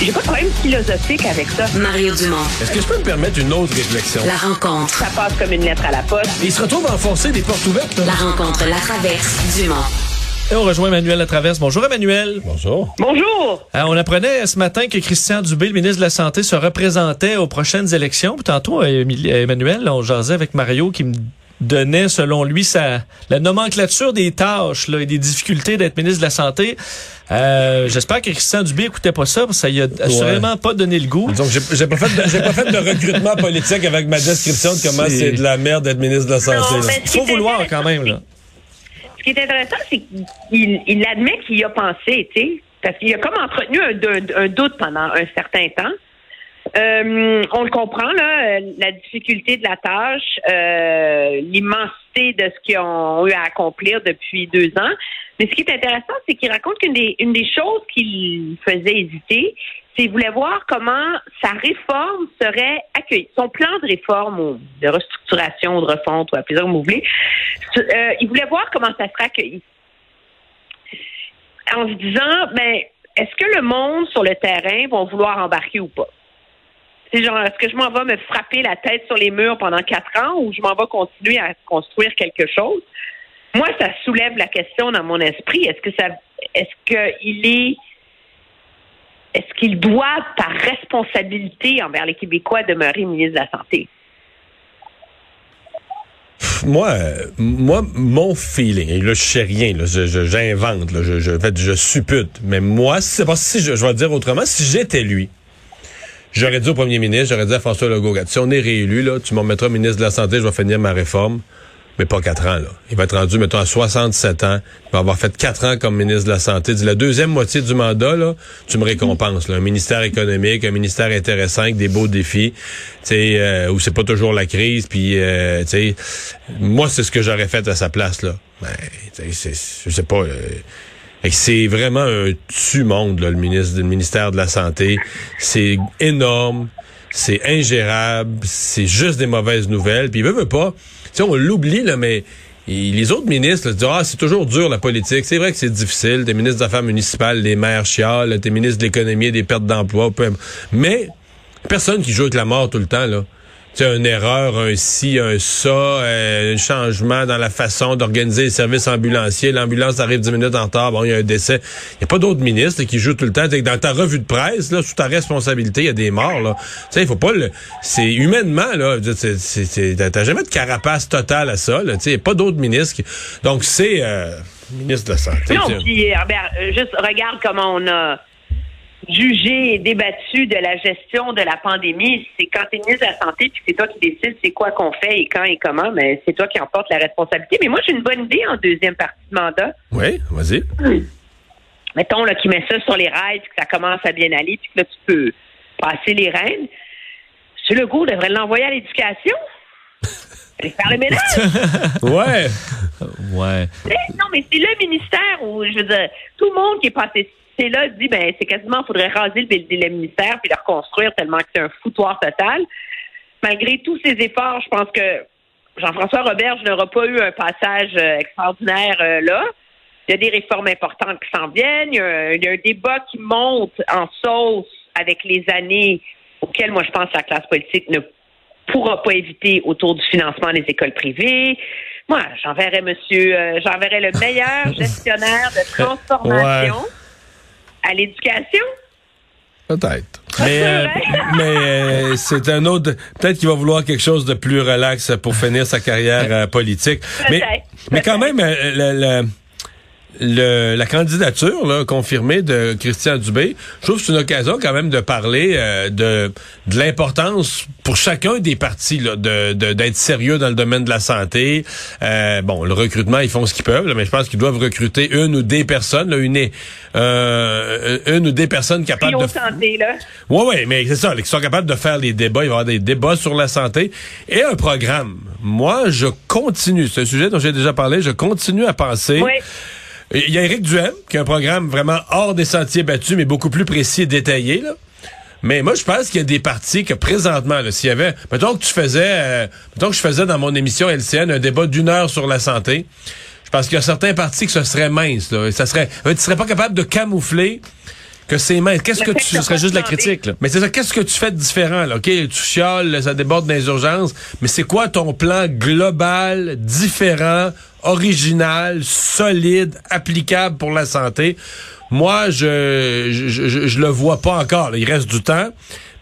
J'ai pas de problème philosophique avec ça. Mario Dumont. Est-ce que je peux me permettre une autre réflexion? La rencontre. Ça passe comme une lettre à la poste. Il se retrouve à enfoncer des portes ouvertes. là. La rencontre Latraverse Dumont. Et on rejoint Emmanuel Latraverse. Bonjour Emmanuel. Bonjour. Bonjour. Euh, on apprenait ce matin que Christian Dubé, le ministre de la Santé, se représentait aux prochaines élections. Puis tantôt, euh, euh, Emmanuel, on jasait avec Mario qui me donnait, selon lui, sa, la nomenclature des tâches là, et des difficultés d'être ministre de la Santé. Euh, J'espère que Christian Dubé écoutait pas ça, parce que ça y a assurément pas donné le goût. Donc, j'ai pas, fait de- j'ai pas fait de recrutement politique avec ma description de comment C'est- de la merde d'être ministre de la Santé. Non, Il faut vouloir quand même. Là. Ce qui est intéressant, c'est qu'il il admet qu'il y a pensé, tu sais, parce qu'il a comme entretenu un, un- un doute pendant un certain temps. Euh, on le comprend, là, euh, la difficulté de la tâche, euh, l'immensité de ce qu'ils ont eu à accomplir depuis deux ans. Mais ce qui est intéressant, c'est qu'il raconte qu'une des, choses qui le faisait hésiter, c'est qu'il voulait voir comment sa réforme serait accueillie. Son plan de réforme ou de restructuration de refonte, ou appelez ça comme il voulait voir comment ça serait accueilli. En se disant, ben, est-ce que le monde sur le terrain va vouloir embarquer ou pas? Genre, est-ce que je m'en vais me frapper la tête sur les murs pendant quatre ans ou je m'en vais continuer à construire quelque chose? Moi, ça soulève la question dans mon esprit. Est-ce que ça, est-ce qu'il est, est-ce qu'il doit, par responsabilité envers les Québécois, demeurer ministre de la Santé? Moi, moi, mon feeling, et là, je sais rien, j'invente, je, je, suppute, mais moi, c'est pas si je, je vais le dire autrement, si j'étais lui, j'aurais dit au premier ministre, j'aurais dit à François Legault, si on est réélu, là, tu m'en mettras ministre de la Santé, je vais finir ma réforme. Mais pas quatre ans, là. Il va être rendu, mettons, à 67 ans. Il va avoir fait quatre ans comme ministre de la Santé. La deuxième moitié du mandat, là, tu me récompenses, là. Un ministère économique, un ministère intéressant avec des beaux défis, tu sais, euh, où c'est pas toujours la crise, puis, euh, tu sais, moi, c'est ce que j'aurais fait à sa place, là. Ben, tu sais, c'est- je sais pas, euh, c'est vraiment un tu-monde, le ministre, ministère de la Santé. C'est énorme, c'est ingérable, c'est juste des mauvaises nouvelles. Puis il veut, pas. On l'oublie, là, mais les autres ministres là, disent Ah, c'est toujours dur la politique. C'est vrai que c'est difficile. T'es ministre des Affaires municipales, les maires chialent, t'es ministre de l'économie, des pertes d'emploi. Mais personne qui joue avec la mort tout le temps, là. Une erreur, un ci, un ça, euh, un changement dans la façon d'organiser les services ambulanciers. L'ambulance arrive 10 minutes en retard, bon, il y a un décès. Il n'y a pas d'autres ministres qui jouent tout le temps. Dans ta revue de presse, là, sous ta responsabilité, il y a des morts. Là. Tu sais, faut pas le. C'est humainement, là. T'as jamais de carapace totale à ça. Là. Il n'y a pas d'autres ministres. qui- Donc, c'est euh, ministre de la Santé. Non, puis Herbert, euh, juste regarde comment on a jugé et débattu de la gestion de la pandémie. C'est quand tu es ministre de la Santé, puis c'est toi qui décides c'est quoi qu'on fait et quand et comment, mais c'est toi qui emporte la responsabilité. Mais moi, j'ai une bonne idée en deuxième partie de mandat. Oui, vas-y. Mettons là, qui met ça sur les rails, puis que ça commence à bien aller, puis que là, tu peux passer les rênes. M. Legault devrait l'envoyer à l'éducation. Aller faire le ménage. Ouais. Ouais. Eh, Non, mais c'est le ministère où, je veux dire, tout le monde qui est passé c'est là dit, ben, c'est quasiment, il faudrait raser le, ministère puis le reconstruire tellement que c'est un foutoir total. Malgré tous ces efforts, je pense que Jean-François Robert n'aura pas eu un passage euh, extraordinaire euh, là. Il y a des réformes importantes qui s'en viennent. Il y, a un, il y a un débat qui monte en sauce avec les années auxquelles, moi, je pense que la classe politique ne pourra pas éviter autour du financement des écoles privées. Moi, j'enverrais monsieur, euh, j'enverrais le meilleur gestionnaire de transformation à l'éducation. Peut-être. Mais, euh, mais euh, c'est un autre. Peut-être qu'il va vouloir quelque chose de plus relax pour finir sa carrière euh, politique. Mais, mais quand même, le, le le, la candidature là, confirmée de Christian Dubé, je trouve que c'est une occasion quand même de parler euh, de, de l'importance pour chacun des partis là, de, d'être sérieux dans le domaine de la santé. Euh, bon, le recrutement, ils font ce qu'ils peuvent, mais je pense qu'ils doivent recruter une ou des personnes, là, une, euh, une ou des personnes capables de... santé, là. Oui, oui, mais c'est ça, qui sont capables de faire les débats. Il va y avoir des débats sur la santé et un programme. Moi, je continue, c'est un sujet dont j'ai déjà parlé, je continue à penser... Oui il y a Éric Duhem, qui a un programme vraiment hors des sentiers battus, mais beaucoup plus précis et détaillé. Là. Mais moi, je pense qu'il y a des partis que présentement, s'il y avait, mettons que tu faisais, euh, mettons que je faisais dans mon émission LCN un débat d'une heure sur la santé, je pense qu'il y a certains partis que ce serait mince. Là, ça serait, tu serais pas capable de camoufler que c'est mince. Qu'est-ce que tu... Ce serait juste de la critique. Là. Mais c'est ça, qu'est-ce que tu fais de différent? Là? OK, tu chiales, ça déborde dans les urgences, mais c'est quoi ton plan global, différent, original, solide, applicable pour la santé? Moi, je je, je, le vois pas encore. Il reste du temps,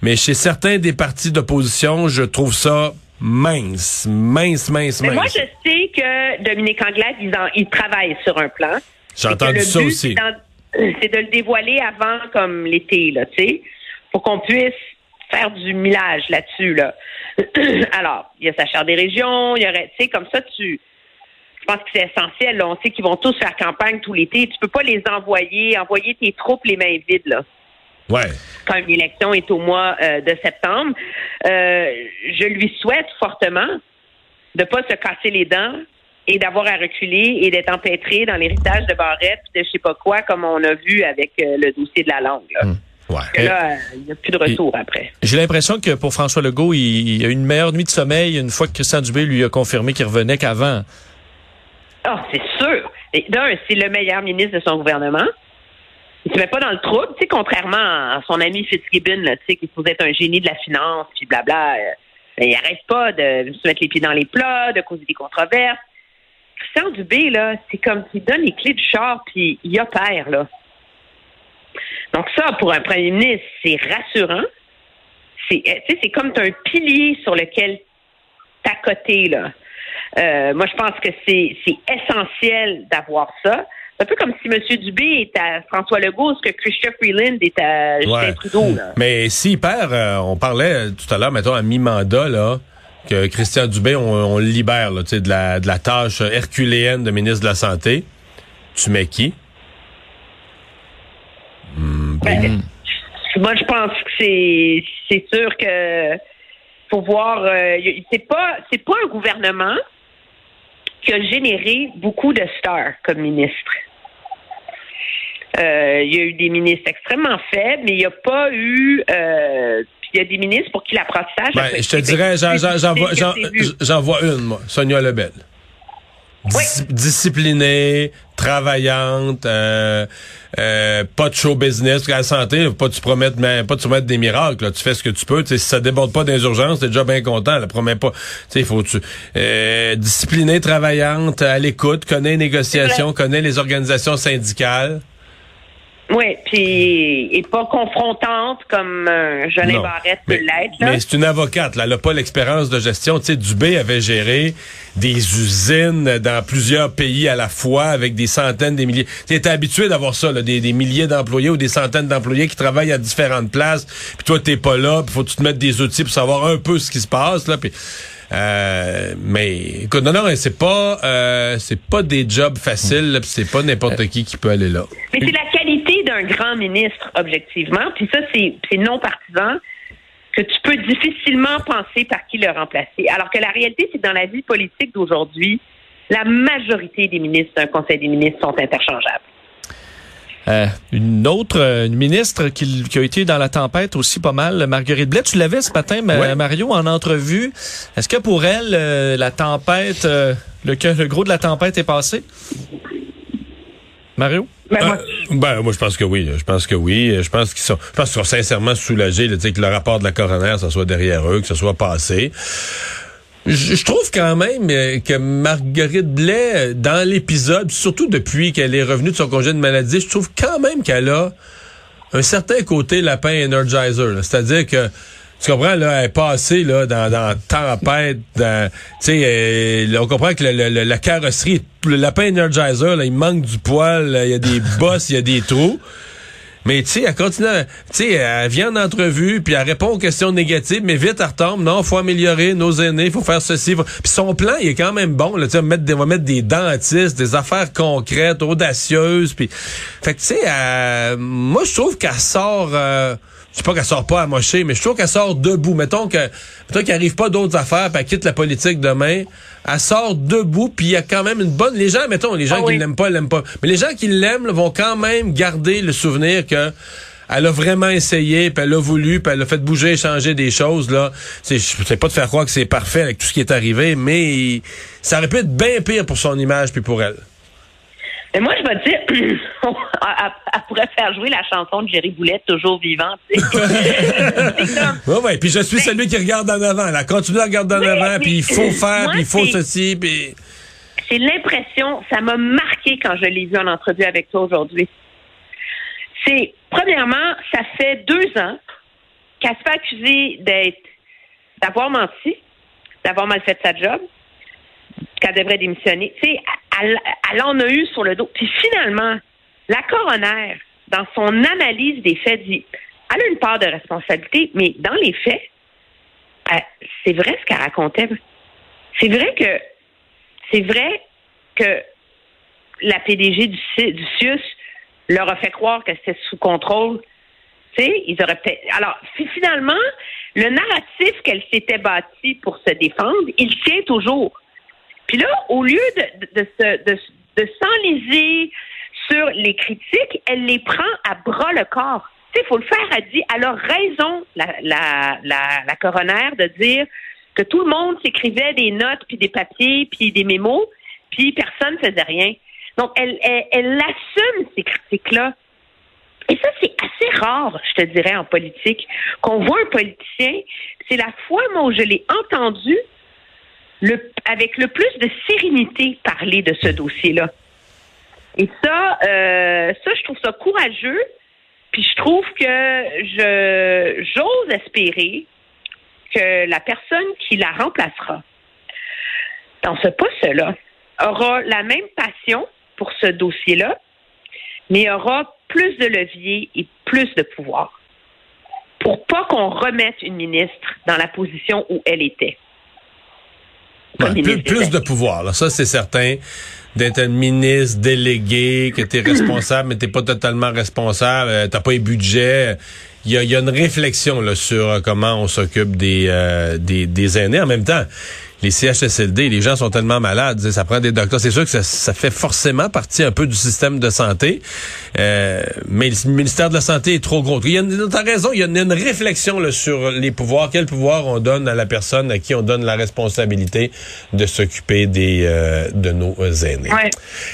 mais chez certains des partis d'opposition, je trouve ça mince, mince, mince, mince. Mais moi, je sais que Dominique Anglade, il, il travaille sur un plan. J'ai entendu ça aussi c'est de le dévoiler avant comme l'été, là, tu sais, pour qu'on puisse faire du millage là-dessus, là. Alors, il y a sa charte des régions, il y aurait, tu sais, comme ça, tu, je pense que c'est essentiel, là. On sait qu'ils vont tous faire campagne tout l'été. Tu peux pas les envoyer, envoyer tes troupes les mains vides, là. Ouais. Quand une élection est au mois euh, de septembre, euh, je lui souhaite fortement de pas se casser les dents et d'avoir à reculer et d'être empêtré dans l'héritage de Barrette de je sais pas quoi, comme on a vu avec euh, le dossier de la langue. Là. Hum. là, il n'y a plus de retour après. J'ai l'impression que pour François Legault, il, y a eu une meilleure nuit de sommeil une fois que Christian Dubé lui a confirmé qu'il revenait qu'avant. Ah, c'est sûr. D'un, c'est le meilleur ministre de son gouvernement. Il se met pas dans le trouble, tu sais, contrairement à son ami Fitzgibbon, tu sais, qui se être un génie de la finance, puis blabla. Euh, ben, il arrête pas de se mettre les pieds dans les plats, de causer des controverses. Christian Dubé, là, c'est comme s'il donne les clés du char puis il opère, là. Donc ça, pour un premier ministre, c'est rassurant. C'est, euh, c'est comme un pilier sur lequel t'accoter, là. Euh, moi, je pense que c'est, essentiel d'avoir ça. C'est un peu comme si M. Dubé est à François Legault, ce que Christian Freeland est à Justin Trudeau. Là. Mais s'il perd, euh, on parlait tout à l'heure, mettons, à mi-mandat, là, que Christian Dubé, on, le libère là, de, la, de la tâche herculéenne de ministre de la Santé. Tu mets qui? Hmm, ben, moi, je pense que c'est, c'est sûr que faut voir. Euh, c'est pas c'est pas un gouvernement qui a généré beaucoup de stars comme ministre. Euh, il y a eu des ministres extrêmement faibles, mais il n'y a pas eu euh, il y a des ministres pour qui l'apprentissage. Ben, je te dirais, j'en vois une, moi, Sonia Lebel. Disciplinée, travaillante, euh, euh, pas de show business, la santé, pas tu promettes, mais pas tu promettes des miracles. Là. Tu fais ce que tu peux. Si ça déborde pas des urgences, t'es déjà bien content. La promets pas. Il faut tu euh, disciplinée, travaillante, à l'écoute, connaît les négociations, connaît les organisations syndicales. Oui, puis et pas confrontante comme euh, Jeanne Barrette peut l'être. Mais c'est une avocate, là. Elle n'a pas l'expérience de gestion. Tu sais, Dubé avait géré des usines dans plusieurs pays à la fois avec des centaines, des milliers. Tu es habitué d'avoir ça, là, des, milliers d'employés ou des centaines d'employés qui travaillent à différentes places. Puis toi, t'es pas là, puis faut que tu te mettre des outils pour savoir un peu ce qui se passe. Là, puis euh, mais écoute, non, non, c'est pas, euh, c'est pas des jobs faciles, c'est pas n'importe qui qui peut aller là. Mais c'est la qualité d'un grand ministre, objectivement. Puis ça, c'est, non partisan que tu peux difficilement penser par qui le remplacer. Alors que la réalité, c'est que dans la vie politique d'aujourd'hui, la majorité des ministres d'un Conseil des ministres sont interchangeables. Euh, une autre euh, une ministre qui, qui, a été dans la tempête aussi pas mal, Marguerite Blais. Tu l'avais ce matin, Mario, en entrevue. Est-ce que pour elle, euh, la tempête, le, le gros de la tempête est passé? Mario? Ben moi, ben, moi, je pense que oui. Je pense que oui. Je pense qu'ils sont, je pense qu'ils sont sincèrement soulagés là, que le rapport de la coroner, ça soit derrière eux, que ça soit passé. Je, trouve quand même euh, que Marguerite Blais, euh, dans l'épisode, surtout depuis qu'elle est revenue de son congé de maladie, je trouve quand même qu'elle a un certain côté lapin energizer. C'est-à-dire que tu comprends, là, elle est passée là, dans, dans tempête, dans, tu sais, euh, on comprend que le- le- le- la carrosserie, le lapin Energizer, là, il manque du poil, il y a des bosses, il y a des trous. Mais tu sais, elle continue, à- tu sais, elle vient en entrevue, puis elle répond aux questions négatives, mais vite, elle retombe. Non, faut améliorer nos aînés, faut faire ceci. faut- Puis son plan, il est quand même bon. Là, tu sais, on va mettre des, on va mettre des dentistes, des affaires concrètes, audacieuses. Puis, fait que tu sais, moi je trouve qu'elle sort. Euh, je sais pas qu'elle sort pas à mocher, mais je trouve qu'elle sort debout. Mettons que, mettons qu'il arrive pas d'autres affaires, puis elle quitte la politique demain. Elle sort debout, puis il y a quand même une bonne. Les gens, mettons, les gens Ah qui l'aiment pas, l'aiment pas. Mais les gens qui l'aiment vont quand même garder le souvenir que elle a vraiment essayé, puis elle a voulu, puis elle a fait bouger changer des choses. là. C'est, pas de faire croire que c'est parfait avec tout ce qui est arrivé, mais ça aurait pu être bien pire pour son image puis pour elle. Mais moi, je vais te dire, elle, pourrait faire jouer la chanson de Jerry Boulette, toujours. C'est comme- Ouais, ouais. Puis je suis celui qui regarde en avant. Là, continue à regarder en Oui, avant, puis il faut faire, puis il faut c'est- ceci, puis. J'ai l'impression, ça m'a marqué quand je l'ai vu en entrevue avec toi aujourd'hui. C'est, premièrement, ça fait deux ans qu'elle se fait accuser d'être, d'avoir menti, d'avoir mal fait sa job, qu'elle devrait démissionner. Tu sais, elle, en a eu sur le dos. Puis finalement, la coroner, dans son analyse des faits, dit, elle a une part de responsabilité, mais dans les faits, elle- c'est vrai ce qu'elle racontait. C'est vrai que c'est vrai que la PDG du, du CIUS leur a fait croire que c'était sous contrôle. Tu sais, ils auraient peut-être. Alors, fi- finalement, le narratif qu'elle s'était bâti pour se défendre, il tient toujours. Puis là, au lieu de, de, de de, s'enliser sur les critiques, elle les prend à bras le corps. Il faut le faire. Elle dit, elle a raison, la, la, la, la coroner, de dire que tout le monde s'écrivait des notes, puis des papiers, puis des mémos, puis personne ne faisait rien. Donc, elle, elle, elle assume ces critiques-là. Et ça, c'est assez rare, je te dirais, en politique, qu'on voit un politicien. C'est la fois, moi, où je l'ai entendu le, avec le plus de sérénité parler de ce dossier-là. Et ça, euh, ça, je trouve ça courageux. Puis je trouve que je j'ose espérer que la personne qui la remplacera dans ce poste-là aura la même passion pour ce dossier-là, mais aura plus de levier et plus de pouvoir pour pas qu'on remette une ministre dans la position où elle était. Ouais, plus, de pouvoir, là. ça c'est certain. D'être un ministre délégué, que tu es responsable, mais t'es pas totalement responsable, euh, t'as pas les budgets. Il y a, il y a une réflexion là, sur euh, comment on s'occupe des, euh, des, des aînés. En même temps, les CHSLD, les gens sont tellement malades, ça prend des docteurs. C'est sûr que ça, ça fait forcément partie un peu du système de santé, euh, mais le ministère de la Santé est trop gros. Il y a une, t'as raison, il y a une, une réflexion là, sur les pouvoirs. Quel pouvoir on donne à la personne à qui on donne la responsabilité de s'occuper des euh, de nos aînés. Ouais.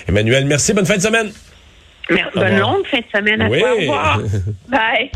Emmanuel, merci. Bonne fin de semaine. Bonne longue fin de semaine à Oui. toi. Au revoir. Bye.